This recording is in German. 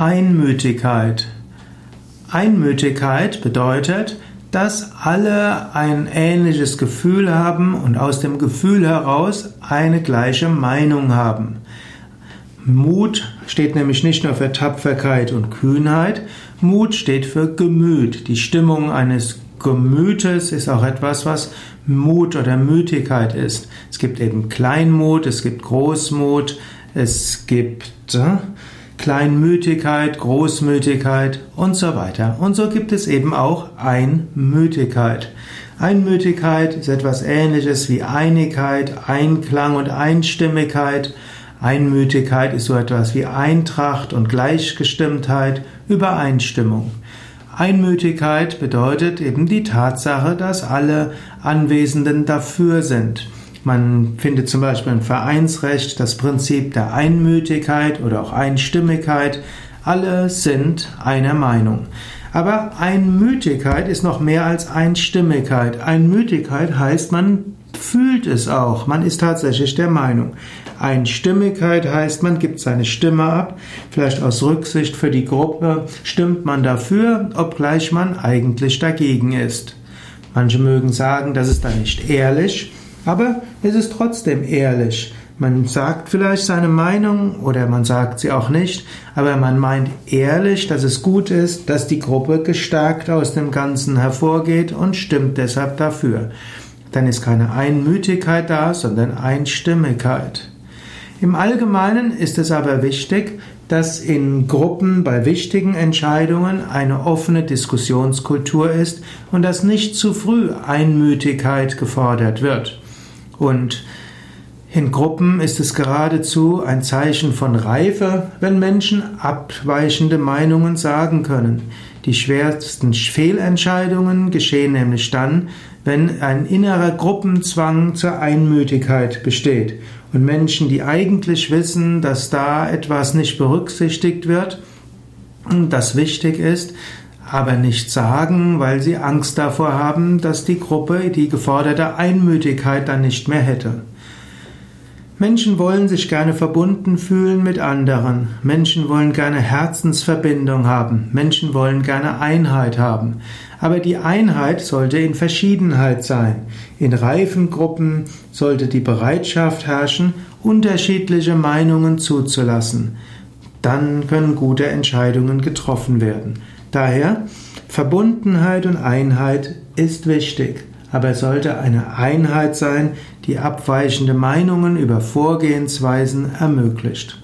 Einmütigkeit. Einmütigkeit bedeutet, dass alle ein ähnliches Gefühl haben und aus dem Gefühl heraus eine gleiche Meinung haben. Mut steht nämlich nicht nur für Tapferkeit und Kühnheit, Mut steht für Gemüt. Die Stimmung eines Gemütes ist auch etwas, was Mut oder Mütigkeit ist. Es gibt eben Kleinmut, es gibt Großmut, es gibt äh, Kleinmütigkeit, Großmütigkeit und so weiter. Und so gibt es eben auch Einmütigkeit. Einmütigkeit ist etwas ähnliches wie Einigkeit, Einklang und Einstimmigkeit. Einmütigkeit ist so etwas wie Eintracht und Gleichgestimmtheit, Übereinstimmung. Einmütigkeit bedeutet eben die Tatsache, dass alle Anwesenden dafür sind. Man findet zum Beispiel im Vereinsrecht das Prinzip der Einmütigkeit oder auch Einstimmigkeit. Alle sind einer Meinung. Aber Einmütigkeit ist noch mehr als Einstimmigkeit. Einmütigkeit heißt, man fühlt es auch. Man ist tatsächlich der Meinung. Einstimmigkeit heißt, man gibt seine Stimme ab. Vielleicht aus Rücksicht für die Gruppe stimmt man dafür, obgleich man eigentlich dagegen ist. Manche mögen sagen, das ist dann nicht ehrlich. Aber es ist trotzdem ehrlich. Man sagt vielleicht seine Meinung oder man sagt sie auch nicht, aber man meint ehrlich, dass es gut ist, dass die Gruppe gestärkt aus dem Ganzen hervorgeht und stimmt deshalb dafür. Dann ist keine Einmütigkeit da, sondern Einstimmigkeit. Im Allgemeinen ist es aber wichtig, dass in Gruppen bei wichtigen Entscheidungen eine offene Diskussionskultur ist und dass nicht zu früh Einmütigkeit gefordert wird. Und in Gruppen ist es geradezu ein Zeichen von Reife, wenn Menschen abweichende Meinungen sagen können. Die schwersten Fehlentscheidungen geschehen nämlich dann, wenn ein innerer Gruppenzwang zur Einmütigkeit besteht und Menschen, die eigentlich wissen, dass da etwas nicht berücksichtigt wird, das wichtig ist, aber nicht sagen, weil sie Angst davor haben, dass die Gruppe die geforderte Einmütigkeit dann nicht mehr hätte. Menschen wollen sich gerne verbunden fühlen mit anderen. Menschen wollen gerne Herzensverbindung haben. Menschen wollen gerne Einheit haben. Aber die Einheit sollte in Verschiedenheit sein. In reifen Gruppen sollte die Bereitschaft herrschen, unterschiedliche Meinungen zuzulassen. Dann können gute Entscheidungen getroffen werden. Daher, Verbundenheit und Einheit ist wichtig, aber es sollte eine Einheit sein, die abweichende Meinungen über Vorgehensweisen ermöglicht.